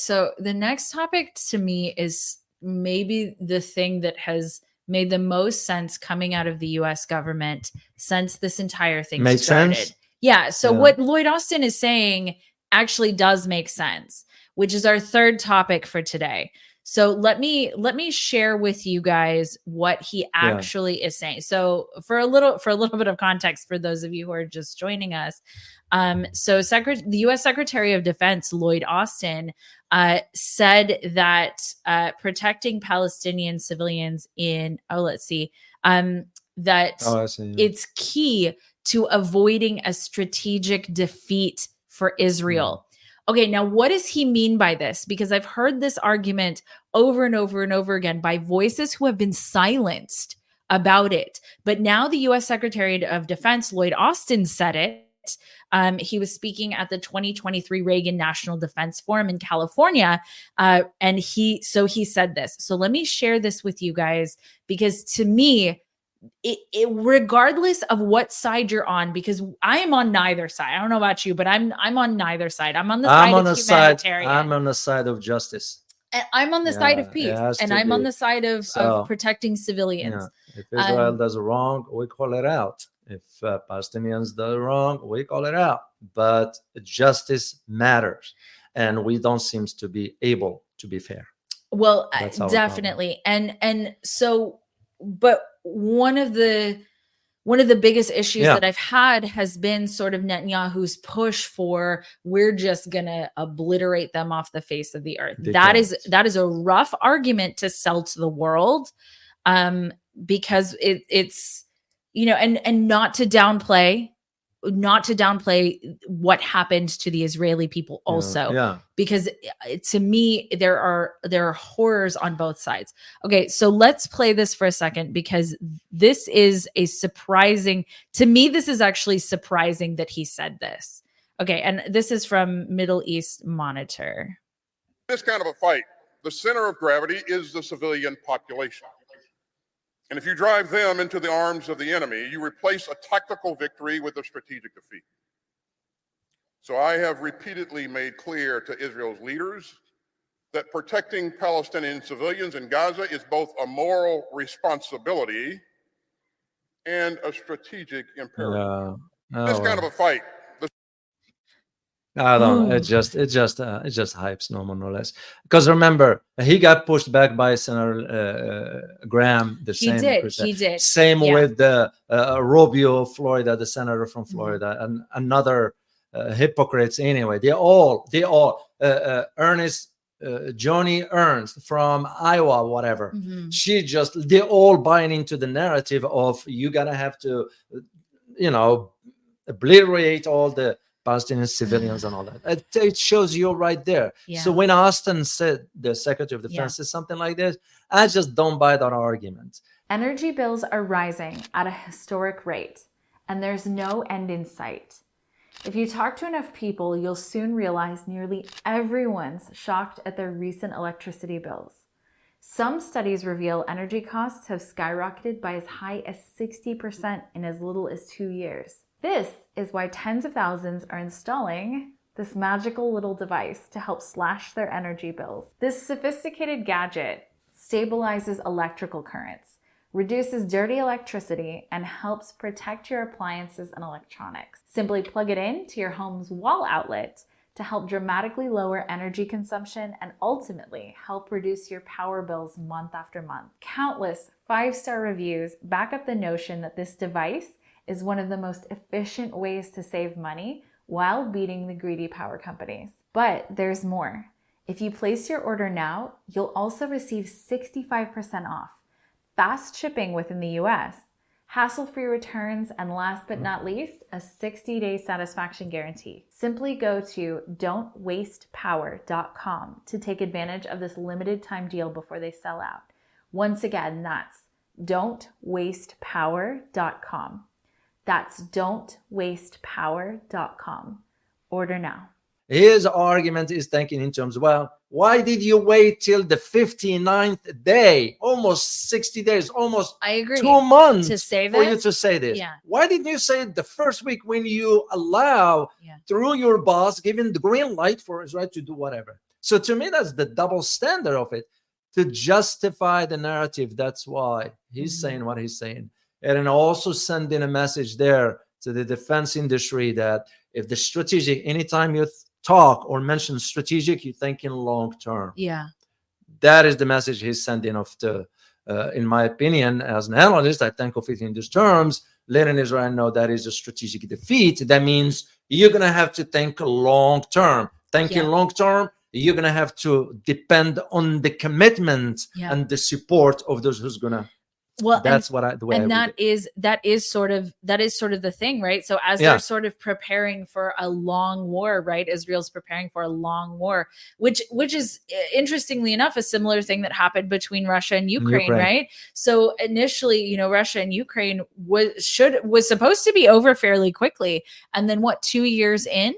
So the next topic to me is maybe the thing that has made the most sense coming out of the US government since this entire thing Makes started. sense? Yeah. So Yeah. what Lloyd Austin is saying actually does make sense, which is our third topic for today. So let me let me share with you guys what he actually is saying. So for a little for a little bit of context for those of you who are just joining us, um, so Secret- the U.S. Secretary of Defense Lloyd Austin uh, said that uh, protecting Palestinian civilians in oh let's see um, that Oh, see. it's key to avoiding a strategic defeat for Israel. Okay, now what does he mean by this? Because I've heard this argument over and over and over again by voices who have been silenced about it. But now the US Secretary of Defense, Lloyd Austin, said it. Um, he was speaking at the 2023 Reagan National Defense Forum in California. Uh, and he, so he said this. So let me share this with you guys because to me, it, it regardless of what side you're on because i am on neither side i don't know about you but i'm i'm on neither side i'm on the side I'm on of the side. humanitarian I'm on the side of justice. and i'm on the side of peace and i'm on the side of, So, of protecting civilians Yeah. If Israel Um, does wrong, we call it out. If uh, Palestinians do wrong, we call it out. But justice matters, and we don't seem to be able to be fair. well our problem. definitely and and so but one of the one of the biggest issues Yeah. that I've had has been sort of Netanyahu's push for we're just gonna obliterate them off the face of the earth. They that is, that is a rough argument to sell to the world, um, because it it's you know and and not to downplay, not to downplay what happened to the Israeli people also. Yeah. because uh, to me there are there are horrors on both sides. Okay so let's play this for a second because this is a surprising to me this is actually surprising that he said this. Okay and this is from middle east monitor. This kind of a fight, the center of gravity is the civilian population. And if you drive them into the arms of the enemy, you replace a tactical victory with a strategic defeat. So I have repeatedly made clear to Israel's leaders that protecting Palestinian civilians in Gaza is both a moral responsibility and a strategic imperative. Yeah. This kind of a fight, I don't know. It just it just uh, it just hypes no more no less. Because remember, he got pushed back by Senator uh, uh, Graham. The he same did percent. he did Same Yeah. with the uh, Rubio, Florida, the senator from Mhm. Florida, and another uh, hypocrites. Anyway, they all they all uh, uh, Ernest uh, Joni Ernst from Iowa, whatever. Mhm. She just they all buying into the narrative of you gotta have to, uh, you know, obliterate all the Palestinian civilians and all that. It, it shows you right there. yeah So when Austin said the Secretary of Yeah. Defense said something like this, I just don't buy that argument. Energy bills are rising at a historic rate, and there's no end in sight. If you talk to enough people, you'll soon realize nearly everyone's shocked at their recent electricity bills. Some studies reveal energy costs have skyrocketed by as high as 60% in as little as two years. This is why tens of thousands are installing this magical little device to help slash their energy bills. This sophisticated gadget stabilizes electrical currents, reduces dirty electricity, and helps protect your appliances and electronics. Simply plug it in to your home's wall outlet to help dramatically lower energy consumption and ultimately help reduce your power bills month after month. Countless five star reviews back up the notion that this device is one of the most efficient ways to save money while beating the greedy power companies. But there's more. If you place your order now, you'll also receive 65% off, fast shipping within the US, hassle free returns, and last but not least, a 60 day satisfaction guarantee. Simply go to dontwastepower.com to take advantage of this limited time deal before they sell out. Once again, that's dontwastepower.com. That's dontwastepower.com. Order now. His argument is thinking in terms, well, why did you wait till the 59th day, almost 60 days, almost i agree two months to say for you this to say this? Yeah. Why didn't you say it the first week when you allow Yeah. through your boss giving the green light for Israel to do whatever? So to me, that's the double standard of it to justify the narrative. That's why he's Mhm. saying what he's saying. And also sending a message there to the defense industry that if the strategic, anytime you talk or mention strategic, you're thinking long term. Yeah. That is the message he's sending off to, uh, in my opinion, as an analyst, I think of it in these terms, letting Israel know that is a strategic defeat. That means you're going to have to think long term. Thinking Yeah. long term, you're going to have to depend on the commitment Yeah. and the support of those who's going to. Well, and That's what I, the way and read that is that is sort of that is sort of the thing right so as Yeah. they're sort of preparing for a long war right israel's preparing for a long war which which is interestingly enough a similar thing that happened between russia and ukraine, Ukraine. right so initially you know russia and ukraine was should was supposed to be over fairly quickly and then what two years in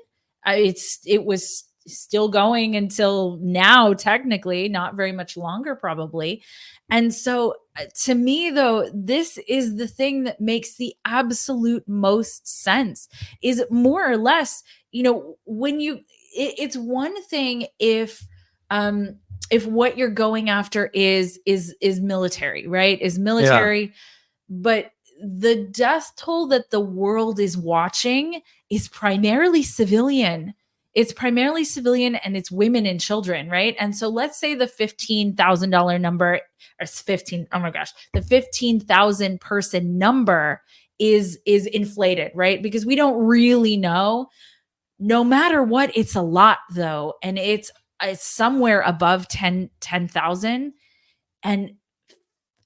uh, it's it was still going until now technically not very much longer probably. And so uh, to me though this is the thing that makes the absolute most sense is more or less you know when you it, it's one thing if um if what you're going after is is is military right? Is military but the death toll that the world is watching is primarily civilian it's primarily civilian and it's women and children right? And so let's say the $15000 number or it's 15 oh my gosh the 15000 person number is is inflated right? Because we don't really know. No matter what it's a lot though and it's it's somewhere above 10 10000 and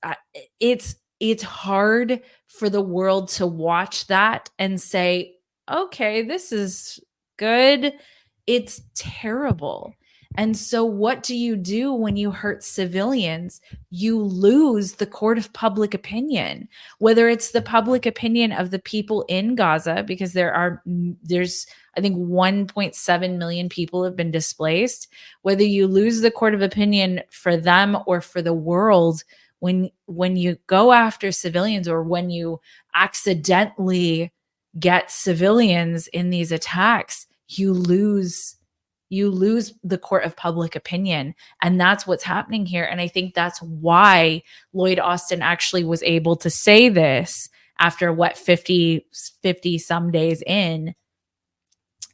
uh, it's it's hard for the world to watch that and say okay this is good it's terrible. And so what do you do when you hurt civilians? You lose the court of public opinion. Whether it's the public opinion of the people in gaza because there are there's i think 1.7 million people have been displaced. Whether you lose the court of opinion for them or for the world when when you go after civilians or when you accidentally get civilians in these attacks you lose you lose the court of public opinion. And that's what's happening here. And i think that's why lloyd austin actually was able to say this after what 50 50 some days in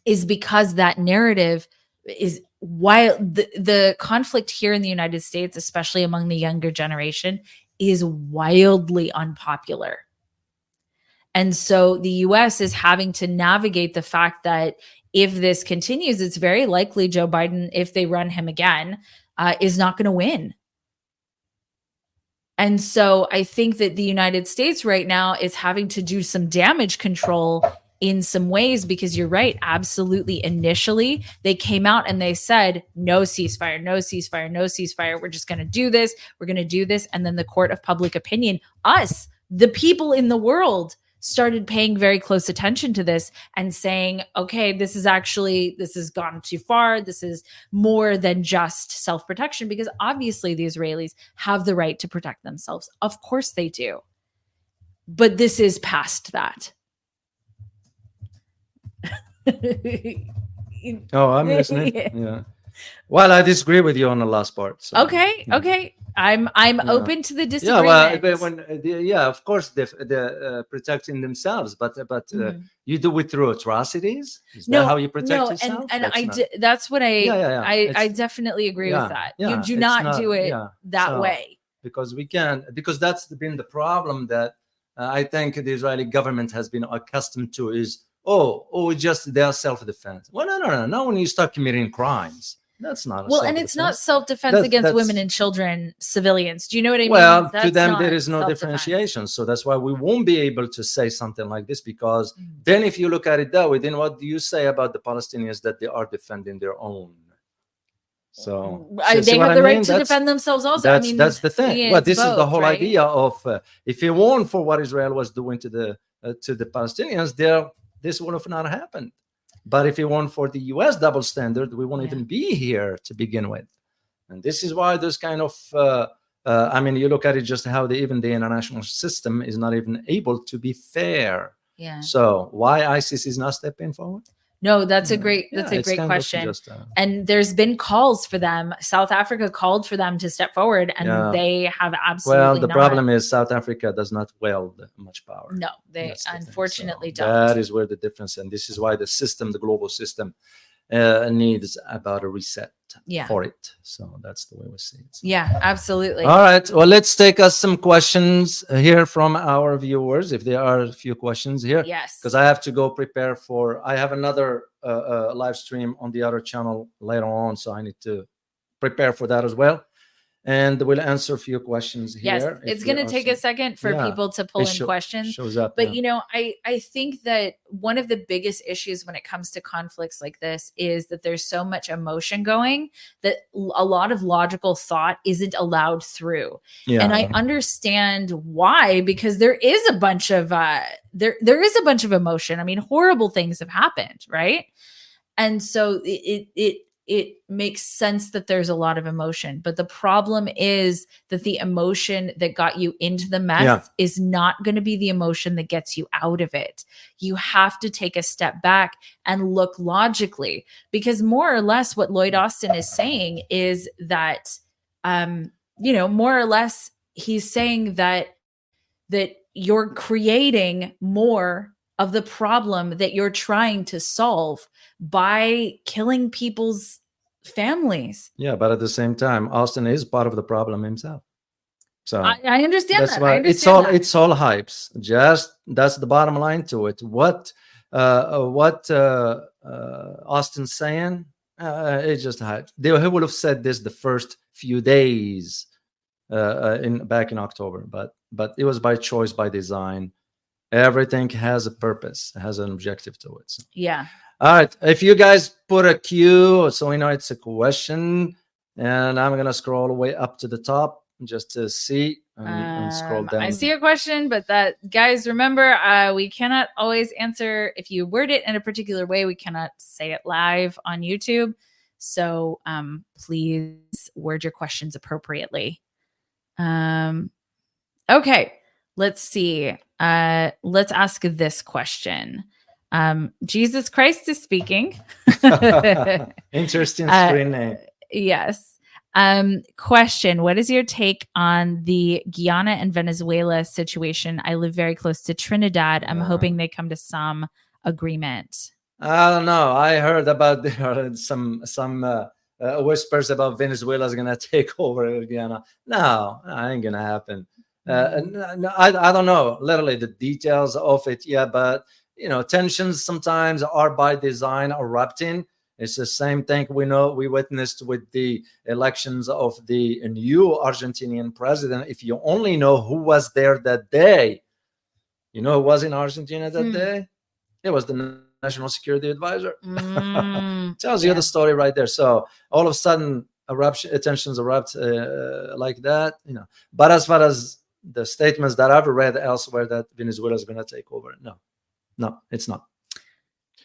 is because that narrative is while the, the conflict here in the united states especially among the younger generation is wildly unpopular. And so the US is having to navigate the fact that if this continues, it's very likely Joe Biden, if they run him again, uh, is not going to win. And so I think that the United States right now is having to do some damage control in some ways because you're right. Absolutely. Initially, they came out and they said, no ceasefire, no ceasefire, no ceasefire. We're just going to do this. We're going to do this. And then the court of public opinion, us, the people in the world, started paying very close attention to this and saying okay this is actually this has gone too far this is more than just self-protection because obviously the israelis have the right to protect themselves of course they do but this is past that Oh, I'm listening. yeah. Well, I disagree with you on the last part. so- okay okay i'm i'm Yeah. open to the disagreement. Yeah, well, when uh, yeah, of course, the the uh, protecting themselves, but but uh, Mhm. you do it through atrocities. Is no that how you protect no yourself? and and That's i not- d- that's what i Yeah, yeah, i i definitely agree with that you do not, not- do it that So- way because we can because that's been the problem that uh, I think the Israeli government has been accustomed to is oh oh just their self defense. Well, no, no, no, not when you start committing crimes. That's not. A well and it's not self-defense. self-defense against women and children civilians do you know what i mean Well, to them there is no differentiation, so that's why we won't be able to say something like this because Mm. then if you look at it that way, then what do you say about the Palestinians that they are defending their own? So see- see they have I the right to That's- defend themselves also That's i mean that's the thing. yeah, well, this is the whole right? idea of uh, if it weren't for what Israel was doing to the uh, to the Palestinians, there this would have not happened. But if it weren't for the U.S. double standard, we won't Yeah. even be here to begin with. And this is why this kind of uh, uh, I mean, you look at it just how the even the international system is not even able to be fair. yeah So why ICC is not stepping forward? No, that's a great that's Yeah, a great question. just, uh, and there's been calls for them. South Africa called for them to step forward, and Yeah. they have absolutely well, the not. problem is South Africa does not wield much power. No, they That's the unfortunately So don't. That is where the difference, and this is why the system, the global system, uh, needs about a reset Yeah. for it. So that's the way we see it. yeah, absolutely. All right. Well, let's take us some questions here from our viewers, if there are a few questions here, yes. because I have to go prepare for. I have another uh, uh, live stream on the other channel later on, so I need to prepare for that as well. And we'll answer a few questions here. yes, it's going to take a second for Yeah, people to pull in questions. Shows up. But yeah. you know, I I think that one of the biggest issues when it comes to conflicts like this is that there's so much emotion going that a lot of logical thought isn't allowed through. yeah. and I understand why because there is a bunch of uh there there is a bunch of emotion. I mean, horrible things have happened, right? And so it it it, it makes sense that there's a lot of emotion, but the problem is that the emotion that got you into the mess Yeah. is not going to be the emotion that gets you out of it. You have to take a step back and look logically because more or less what Lloyd Austin is saying is that um you know more or less he's saying that that you're creating more of the problem that you're trying to solve by killing people's families. Yeah, but at the same time, Austin is part of the problem himself. So I, I understand that's that. why I it's all that. it's all hypes. Just that's the bottom line to it. What uh, uh, what uh, uh, Austin's saying, uh, it's just hype. They, he would have said this the first few days uh, uh, in back in October, but but it was by choice, by design. Everything has a purpose, has an objective to it. So. yeah. All right. If you guys put a Q, so we know it's a question, and I'm gonna scroll all the way up to the top just to see and, and scroll Um, down. I see a question, but that guys, remember, uh, we cannot always answer if you word it in a particular way. We cannot say it live on YouTube. So um, please word your questions appropriately. Um, okay, let's see. Uh, let's ask this question. Um, Jesus Christ is speaking. Interesting Uh, screen name. Yes. Um, question What is your take on the Guyana and Venezuela situation? I live very close to Trinidad. I'm Uh. hoping they come to some agreement. I don't know. I heard about there some some uh, uh, whispers about Venezuela's gonna take over Guyana. No, that ain't gonna happen. Uh, n- I, I don't know literally the details of it. Yeah, but you know tensions sometimes are by design erupting. It's the same thing we know we witnessed with the elections of the new Argentinian president. If you only know who was there that day, you know who was in Argentina that Hmm. day? It was the national security advisor. Mm, Tells you the story right there. So all of a sudden, eruption tensions erupt uh, like that, you know. But as far as the statements that I've read elsewhere that Venezuela is going to take over, no, no, it's not.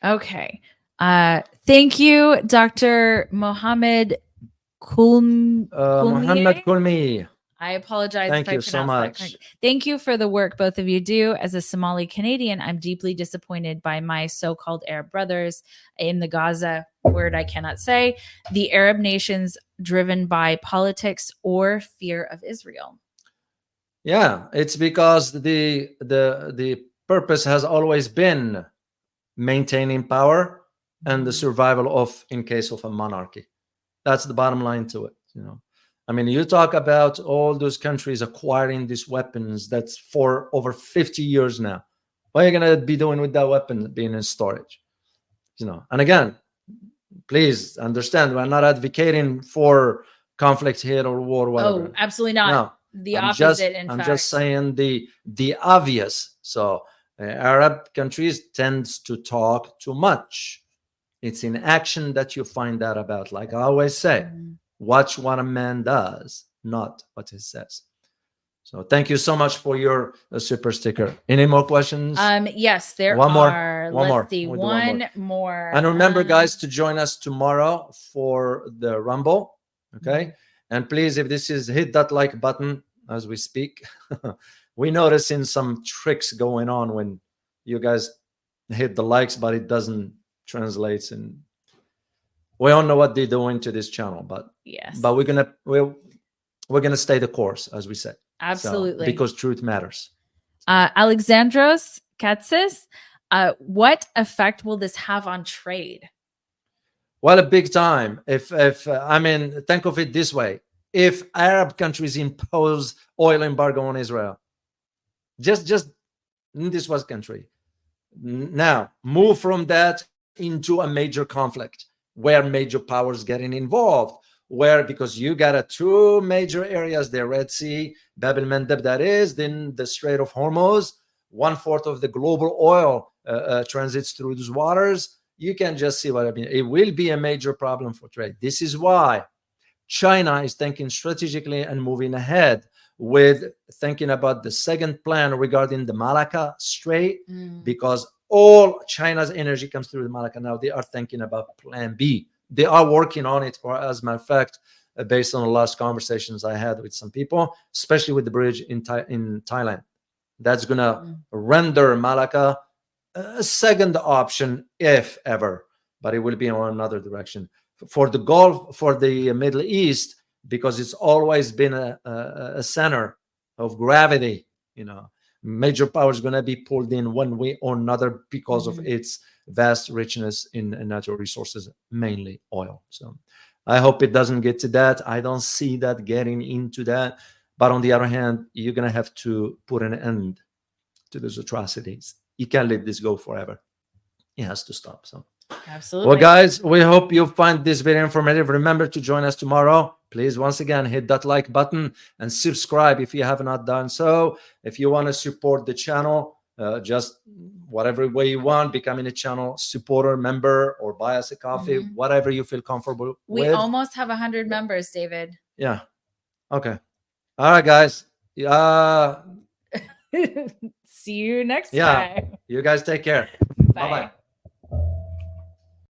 okay. Uh, thank you, Dr. Mohammed Kulm. Uh, Mohammed Kulmi, I apologize. Thank you so much. Thank you for the work both of you do. As a Somali Canadian, I'm deeply disappointed by my so called Arab brothers in the Gaza, word I cannot say, the Arab nations driven by politics or fear of Israel. Yeah, it's because the the the purpose has always been maintaining power and the mm-hmm. survival of in case of a monarchy. That's the bottom line to it. You know, I mean, you talk about all those countries acquiring these weapons that's for over 50 years now. What are you gonna be doing with that weapon being in storage? You know, and again, please understand, we're not advocating for conflict here or war, whatever. Oh, absolutely not. no, the I'm opposite, just, in I'm fact. just saying the the obvious. So uh, Arab countries tends to talk too much. It's in action that you find out about. Like I always say, Mm. watch what a man does, not what he says. So thank you so much for your uh, super sticker. Any more questions? Um, yes, there One more, one Let's more. see, We'll one one, more. and remember, Um, guys, to join us tomorrow for the Rumble. Okay. And please, if this is hit that like button as we speak, we noticing some tricks going on when you guys hit the likes, but it doesn't translate. and we don't know what they're doing to this channel, but Yes. but we're gonna we're we're gonna stay the course, as we said. So, Absolutely. because truth matters. uh, Alexandros Katsis, uh, what effect will this have on trade? Well, a big time. If if uh, I mean, think of it this way: if Arab countries impose oil embargo on Israel, just just this was country, now move from that into a major conflict where major powers getting involved. Where because you got a two major areas: the Red Sea, Bab el Mandeb, that is, then the Strait of Hormuz. One fourth of the global oil uh, uh, transits through those waters you can just see what I mean. It will be a major problem for trade. This is why China is thinking strategically and moving ahead with thinking about the second plan regarding the Malacca Strait, because all China's energy comes through the Malacca. Now they are thinking about plan B. They are working on it, or as a matter of fact, uh, based on the last conversations I had with some people, especially with the bridge in, in Thailand. That's going to Mm. render Malacca a second option if ever but it will be in another direction for the gulf for the middle east because it's always been a, a, a center of gravity you know major power is going to be pulled in one way or another because of Mhm. its vast richness in, in natural resources mainly oil so i hope it doesn't get to that i don't see that getting into that but on the other hand you're going to have to put an end to those atrocities you can't let this go forever. It has to stop. So, Absolutely. well, guys, we hope you find this very informative. Remember to join us tomorrow. Please, once again, hit that like button and subscribe if you have not done so. If you want to support the channel, uh, just whatever way you want, becoming a channel supporter, member, or buy us a coffee, Mhm. whatever you feel comfortable we with. almost have 100 members, David. yeah. Okay. All right, guys. Uh, See you next Yeah. time. you guys take care. Bye-bye.